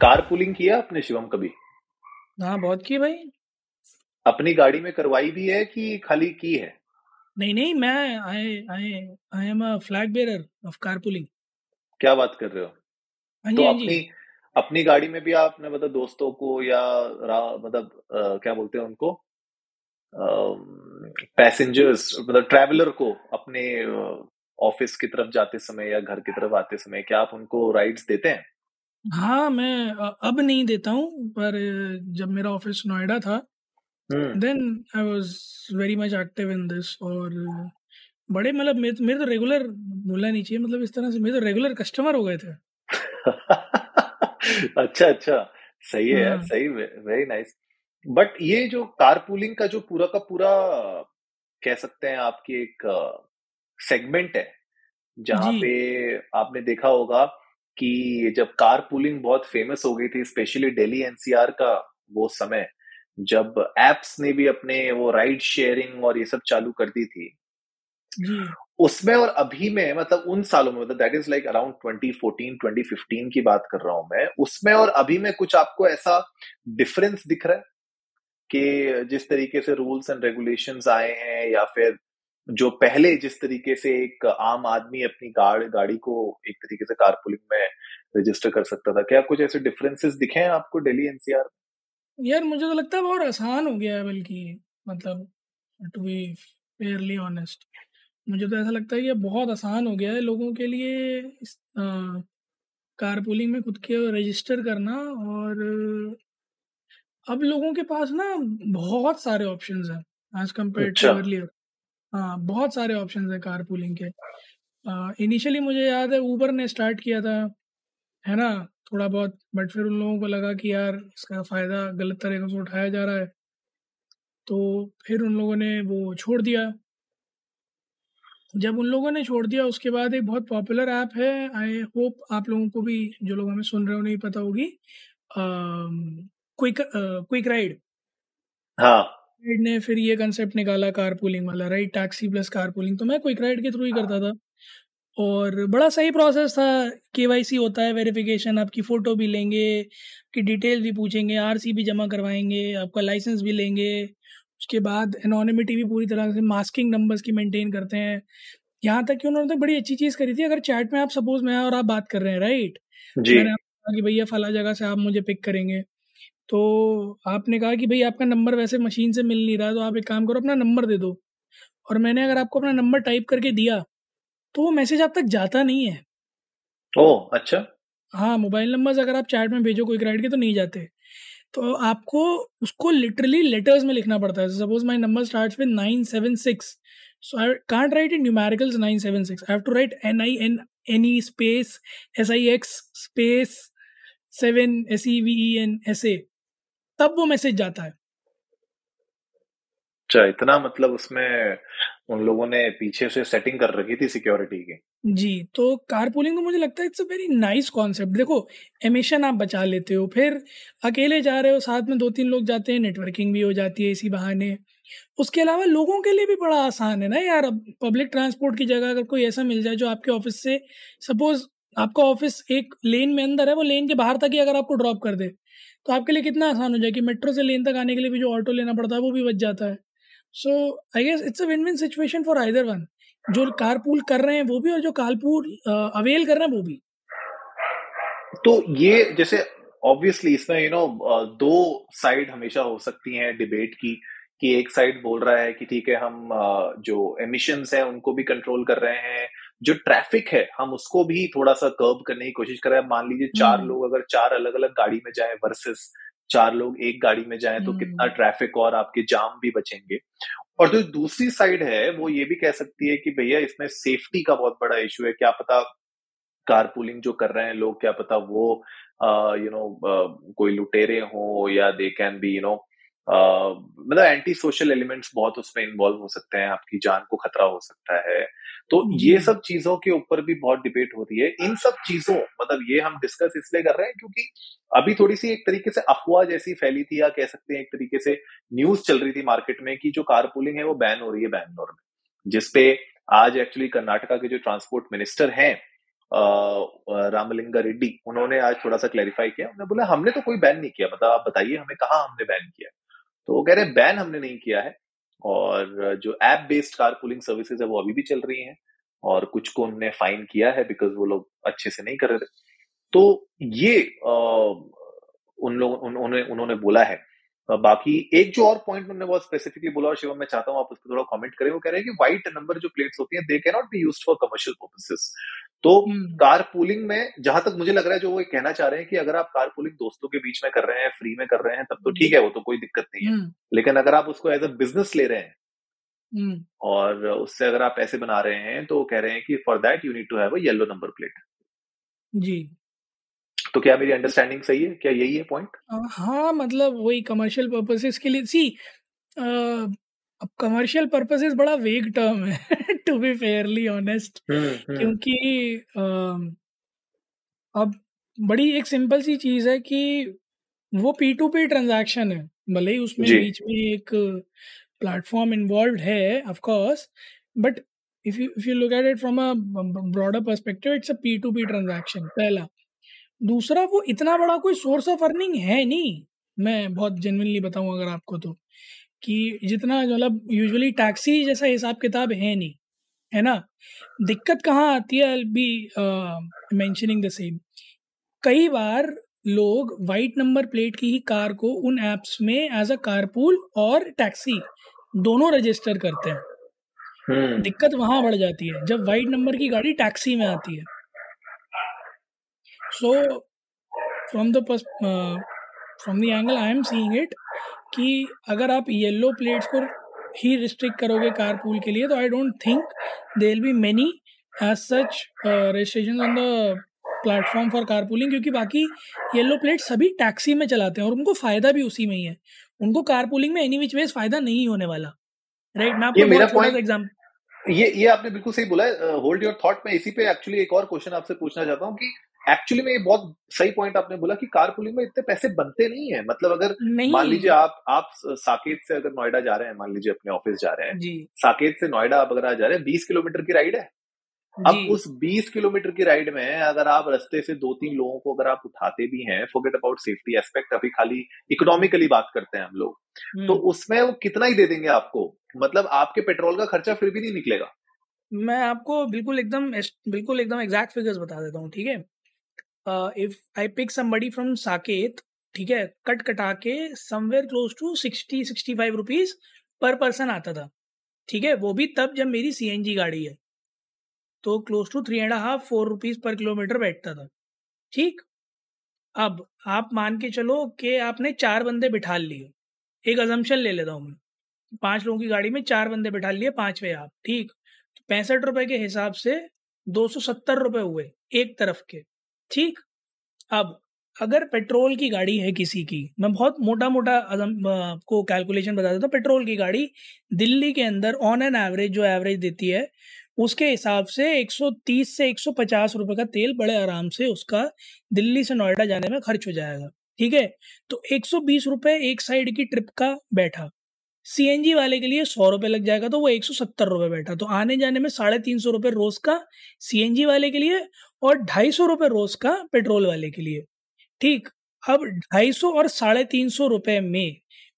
Car pulling किया आपने शिवम कभी? हाँ बहुत की भाई। अपनी गाड़ी में करवाई भी है कि खाली की है? नहीं नहीं मैं I I I am a flag bearer of car pooling क्या बात कर रहे हो? हाँ तो हाँ अपनी अपनी गाड़ी में भी आपने मतलब दोस्तों को या मतलब क्या बोलते हैं उनको? पैसेंजर्स मतलब ट्रैवलर को अपने ऑफ़िस की तरफ़ जाते समय या घर की तरफ़ आते समय क्या आप उनको राइड्स देते हैं? हाँ मैं अ, अब नहीं देता हूँ पर जब मेरा ऑफ़िस नोएडा था हम्म। Then I was very much active in this और बड़े मतलब मेरे मेरे तो रेगुलर बोलना नहीं चाहिए मतलब इस तरह से मेरे तो रेगुलर कस्टमर हो गए थे। अच्छा अच्छा सही है यार हाँ। सही वेरी नाइस बट ये जो कारपूलिंग का जो पूरा का पूरा कह सकते हैं आपकी एक सेगमेंट है जहाँ जी। पे आपने देखा होगा कि जब कार पूलिंग बहुत फ़ेमस हो गई थी स्पेशली दिल्ली एनसीआर का वो समय जब एप्स ने भी अपने वो राइड शेयरिंग और ये सब चालू कर दी थी। उसमें और अभी में मतलब उन सालों में मतलब दैट इज़ लाइक अराउंड 2014 2015 की बात कर रहा हूँ मैं उसमें और अभी में कुछ आपको ऐसा डिफरेंस दिख रहा है? कि जिस तरीके से रूल्स एंड रेगुलेशंस आए हैं या फिर जो पहले जिस तरीके से एक आम आदमी अपनी गाड़ गाड़ी को एक तरीके से कारपूलिंग में रजिस्टर कर सकता था क्या कुछ ऐसे डिफरेंसेस दिखे हैं आपको दिल्ली एनसीआर यार मुझे तो लगता है बहुत आसान हो गया है बल्कि मतलब टू बी फेयरली ऑनेस्ट मुझे तो ऐसा लगता है कि बहुत आसान हो गया है लोगों के लिए इस कार पुलिंग में खुद के रजिस्टर करना और अब लोगों के पास ना बहुत सारे ऑप्शंस हैं एज कंपेयर टू अर्लियर हाँ बहुत सारे ऑप्शंस हैं कार पुलिंग के इनिशियली मुझे याद है ऊबर ने स्टार्ट किया था, है ना? थोड़ा बहुत बट फिर उन लोगों को लगा कि यार, इसका फ़ायदा गलत तरीके से उठाया जा रहा है। तो फिर उन लोगों ने वो छोड़ दिया। जब उन लोगों ने छोड़ दिया, उसके बाद एक बहुत पॉपुलर ऐप है आई होप आप लोगों को भी, जो लोग हमें सुन रहे हो, नहीं पता होगी। क्विक क्विक राइड हाँ। राइड ने फिर ये कंसेप्ट निकाला कार पूलिंग वाला right taxi plus car pooling तो मैं क्विक राइड के थ्रू ही करता था। और बड़ा सही प्रोसेस था केवाईसी होता है वेरिफिकेशन आपकी फ़ोटो भी लेंगे आपकी डिटेल भी पूछेंगे आरसी भी जमा करवाएँगे आपका लाइसेंस भी लेंगे। उसके बाद एनोनिमिटी भी पूरी तरह से मास्किंग नंबर्स की मेंटेन करते हैं। यहाँ तक कि उन्होंने तो बड़ी अच्छी चीज़ करी थी अगर चैट में आप सपोज़ मैं और आप बात कर रहे हैं राइट जी। मैंने आपको कहा कि भैया फला जगह से आप मुझे पिक करेंगे। तो आपने कहा कि भाई आपका नंबर वैसे मशीन से मिल नहीं रहा है तो आप एक काम करो अपना नंबर दे दो। और मैंने अगर आपको अपना नंबर टाइप करके दिया तो वो मैसेज आप तक जाता नहीं है। ओ अच्छा। हाँ मोबाइल नंबर्स अगर आप चैट में भेजो कोई राइड के तो नहीं जाते। तो आपको उसको लिटरली लेटर्स में लिखना पड़ता है। Suppose my number start with nine seven six so I can't write in numericals nine seven six. I have to write N I N N E space S I X space seven S E V E N S A. तब वो message जाता है। अच्छा इतना मतलब उसमें उन लोगों ने पीछे से सेटिंग कर रखी थी सिक्योरिटी की। जी तो कार पूलिंग तो मुझे लगता है it's a very nice concept देखो एमिशन आप बचा लेते हो फिर अकेले जा रहे हो साथ में दो तीन लोग जाते हैं नेटवर्किंग भी हो जाती है इसी बहाने। उसके अलावा लोगों के लिए भी बड़ा आसान है ना यार अब पब्लिक ट्रांसपोर्ट की जगह अगर कोई ऐसा मिल जाए जो आपके ऑफ़िस से सपोज़ आपका ऑफ़िस एक लेन में अंदर है वो लेन के बाहर तक ही अगर आपको ड्रॉप कर दे तो आपके लिए कितना आसान हो जाए कि मेट्रो से लेन तक आने के लिए भी जो ऑटो लेना पड़ता है, वो भी बच जाता है। So I guess it's a win win situation for either one जो कार पूल कर रहे हैं, वो भी और जो कार पूल अवेल कर रहे हैं, वो भी। तो ये जैसे ऑब्वियसली इसमें यू नो दो साइड हमेशा हो सकती हैं डिबेट की, कि एक साइड बोल रहा है कि ठीक है, हम जो एमिशंस हैं, उनको भी कंट्रोल कर रहे हैं जो ट्रैफ़िक है हम उसको भी थोड़ा सा कर्ब करने की कोशिश कर रहे हैं। मान लीजिए चार हम्म। लोग अगर चार अलग अलग गाड़ी में जाए वर्सेस चार लोग एक गाड़ी में जाए तो कितना हम्म। ट्रैफ़िक और आपके जाम भी बचेंगे। और जो दूसरी साइड है वो ये भी कह सकती है कि भैया इसमें सेफ्टी का बहुत बड़ा इशू है। क्या पता कार पुलिंग जो कर रहे हैं लोग क्या पता वो यू नो you know, कोई लुटेरे हो या they can be you know मतलब एंटी सोशल एलिमेंट्स बहुत उसमें इन्वॉल्व हो सकते हैं आपकी जान को खतरा हो सकता है। तो ये सब चीज़ों के ऊपर भी बहुत डिबेट होती है। इन सब चीज़ों मतलब ये हम डिस्कस इसलिए कर रहे हैं क्योंकि अभी थोड़ी सी एक तरीके से अफवाह जैसी फैली थी या कह सकते हैं एक तरीके से न्यूज़ चल रही थी मार्केट में कि जो कार पुलिंग है वो बैन हो रही है बैंगलोर में जिसपे आज एक्चुअली कर्नाटका के जो ट्रांसपोर्ट मिनिस्टर हैं रामलिंगा रेड्डी उन्होंने आज थोड़ा सा क्लैरिफाई किया। उन्होंने बोला हमने तो कोई बैन नहीं किया। मतलब आप बताइए हमें कहा हमने बैन किया। तो वो कह रहे हैं बैन हमने नहीं किया है। और जो app based car pooling services है वो अभी भी चल रही हैं और कुछ को उनने फाइन किया है बिकॉज़ वो लोग अच्छे से नहीं कर रहे थे। तो ये आ, उन लोग उन्होंने उन्होंने बोला है। बाकी एक जो और पॉइंट उन्होंने बहुत स्पेसिफिकली बोला और शिवम मैं चाहता हूँ आप उस पर थोड़ा कमेंट करें वो कह रहे हैं कि व्हाइट नंबर जो प्लेट्स होती हैं they can not be used for commercial purposes तो कार हम्म। पूलिंग में जहाँ तक मुझे लग रहा है जो वो कहना चाह रहे हैं कि अगर आप कार पूलिंग दोस्तों के बीच में कर रहे हैं फ्री में कर रहे हैं तब तो ठीक है वो तो कोई दिक्कत नहीं है हम्म। लेकिन अगर आप उसको एज अ बिज़नेस ले रहे हैं हम्म। और उससे अगर आप पैसे बना रहे हैं तो कह रहे हैं कि for that you need to have a yellow number plate जी तो क्या मेरी अंडरस्टैंडिंग सही है क्या यही है पॉइंट हाँ मतलब वही कमर्शियल पर्पसेस के लिए सी अब कमर्शियल पर्पसेस बड़ा वेग टर्म है टू बी फेयरली ऑनेस्ट क्योंकि अब बड़ी एक सिंपल सी चीज़ है कि वो पी टू पी ट्रांजैक्शन है भले ही उसमें बीच में एक प्लेटफॉर्म इन्वॉल्व है of course but if you if you look at it from a broader perspective it's a P to P transaction पहला। दूसरा वो इतना बड़ा कोई सोर्स ऑफ़ अर्निंग है नहीं मैं बहुत जेनविनली बताऊँ अगर आपको तो। कि जितना मतलब यूजुअली टैक्सी जैसा हिसाब किताब है नहीं है ना? दिक्कत कहाँ आती है बी मेंशनिंग द सेम कई बार लोग वाइट नंबर प्लेट की ही कार को उन एप्स में एज अ कारपूल और टैक्सी दोनों रजिस्टर करते हैं। hmm. दिक्कत वहाँ बढ़ जाती है जब वाइट नंबर की गाड़ी टैक्सी में आती है। So from the from the angle I am seeing it कि अगर आप येलो प्लेट्स को ही रिस्ट्रिक्ट करोगे कार पूल के लिए तो I don't think they will be many as such registration on the platform for car pooling क्योंकि बाकी येलो प्लेट सभी टैक्सी में चलाते हैं और उनको फ़ायदा भी उसी में ही है। उनको कार पूलिंग में एनी विच वेज फ़ायदा नहीं होने वाला। Right right? मैं आपको छोटा एग्ज़ाम्पल ये ये आपने बिल्कुल सही बोला है। होल्ड योर थॉट में इसी पे एक्चुअली एक और क्वेश्चन आपसे पूछना चाहता हूँ कि एक्चुअली में ये बहुत सही पॉइंट आपने बोला कि कार पुलिंग में इतने पैसे बनते नहीं है। मतलब अगर मान लीजिए आप आप साकेत से अगर नोएडा जा रहे हैं मान लीजिए अपने ऑफ़िस जा रहे हैं साकेत से नोएडा आप अगर आ जा रहे हैं बीस किलोमीटर की राइड है। अब उस 20 किलोमीटर की राइड में अगर आप रस्ते से दो तीन लोगों को अगर आप उठाते भी हैं फॉरगेट अबाउट सेफ्टी एस्पेक्ट अभी खाली इकोनॉमिकली बात करते हैं हम लोग तो हम्म। उसमें वो कितना ही दे देंगे आपको। मतलब आपके पेट्रोल का खर्चा फिर भी नहीं निकलेगा। मैं आपको बिल्कुल एकदम बिल्कुल एकदम एग्जैक्ट फिगर्स बता देता हूँ ठीक है? If I pick somebody from Saket ठीक है कट कटा के somewhere close to sixty sixty five rupees per person आता था। ठीक है, वो भी तब जब मेरी सीएनजी गाड़ी है। तो close to three and half four rupees per kilometre बैठता था। ठीक? अब आप मान के चलो कि आपने चार बंदे बिठा लिए। एक अजम्पन ले लेता हूँ मैं। पाँच लोगों की गाड़ी में चार बंदे बिठा लिए पांचवे आप। ठीक? तो पैंसठ रुपए के हिसाब से दो सौ सत्तर रुपए हुए, एक तरफ़ के। ठीक। अब अगर पेट्रोल की गाड़ी है किसी की, मैं बहुत मोटा मोटा आपको कैलकुलेशन बता देता हूँ, पेट्रोल की गाड़ी दिल्ली के अंदर ऑन एन एवरेज जो एवरेज देती है, उसके हिसाब से 130 से 150 रुपए का तेल बड़े आराम से उसका दिल्ली से नोएडा जाने में खर्च हो जाएगा, ठीक है? तो 120 रुपए एक साइड की ट्रिप का बैठा। सीएनजी वाले के लिए सौ रुपए लग जाएगा तो वो एक सौ सत्तर रुपए बैठा। तो आने जाने में साढ़े तीन सौ रुपए रोज का सीएनजी वाले के लिए और ढाई सौ रुपये रोज का पेट्रोल वाले के लिए। ठीक, अब ढाई सौ और साढ़े तीन सौ रुपए में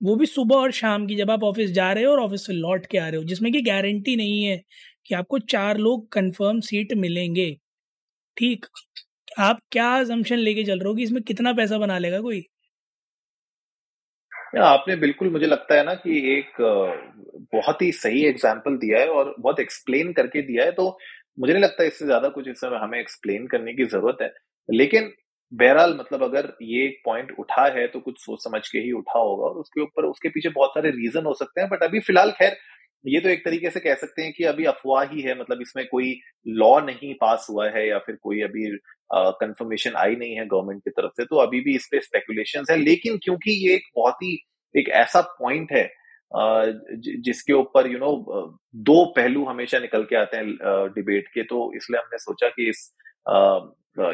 वो भी सुबह और शाम की जब आप ऑफ़िस जा रहे हो और ऑफ़िस से लौट के आ रहे हो, जिसमें कि गारंटी नहीं है कि आपको चार लोग कंफर्म सीट मिलेंगे। ठीक, आप क्या जम्शन लेके चल रहे हो कि इसमें कितना पैसा बना लेगा कोई? आपने बिल्कुल मुझे लगता है ना कि एक बहुत ही सही एग्ज़ाम्पल दिया है और बहुत एक्सप्लेन करके दिया है तो मुझे नहीं लगता इससे ज़्यादा कुछ इस समय हमें एक्सप्लेन करने की ज़रूरत है। लेकिन बहरहाल मतलब अगर ये एक पॉइंट उठा है तो कुछ सोच समझ के ही उठा होगा और उसके ऊपर, उसके पीछे बहुत सारे रीजन हो सकते हैं बट अभी फ़िलहाल खैर ये तो एक तरीके से कह सकते हैं कि अभी अफवाह ही है मतलब इसमें कोई लॉ नहीं पास हुआ है या फिर कोई अभी कंफर्मेशन आई नहीं है गवर्नमेंट की तरफ़ से तो अभी भी इस पे स्पेकुलेशन है। लेकिन क्योंकि ये एक बहुत ही, एक ऐसा पॉइंट है जिसके ऊपर यू नो दो पहलू हमेशा निकल के आते हैं डिबेट के तो इसलिए हमने सोचा कि इस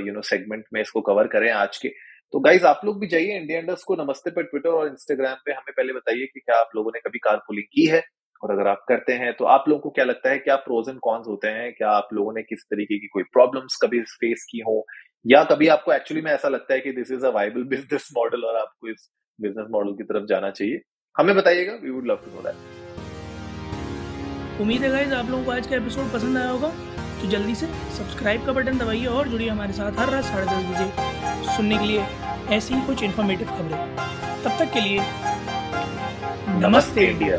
यू नो सेगमेंट में इसको कवर करें आज के। तो गाइज़ आप लोग भी जाइए इंडिया इंडस्ट को नमस्ते पे ट्विटर और इंस्टाग्राम पे हमें पहले बताइए कि क्या आप लोगों ने कभी कार पुलिंग की है। और अगर आप करते हैं तो आप लोगों को क्या लगता है क्या प्रोज एंड कॉन्स होते हैं? क्या आप लोगों ने किस तरीके की कोई प्रॉब्लम्स कभी फेस की हो? या कभी आपको एक्चुअली में ऐसा लगता है कि this is a viable business model और आपको इस बिज़नेस मॉडल की तरफ़ जाना चाहिए? हमें बताइएगा we would love to know that उम्मीद है गाइज़ आप लोगों को आज का एपिसोड पसंद आया होगा। तो जल्दी से सब्सक्राइब का बटन दबाइए और जुड़िए हमारे साथ हर रात साढ़े दस बजे सुनने के लिए ऐसी ही कुछ इन्फॉर्मेटिव खबरें। तब तक के लिए नमस्ते। इंडिया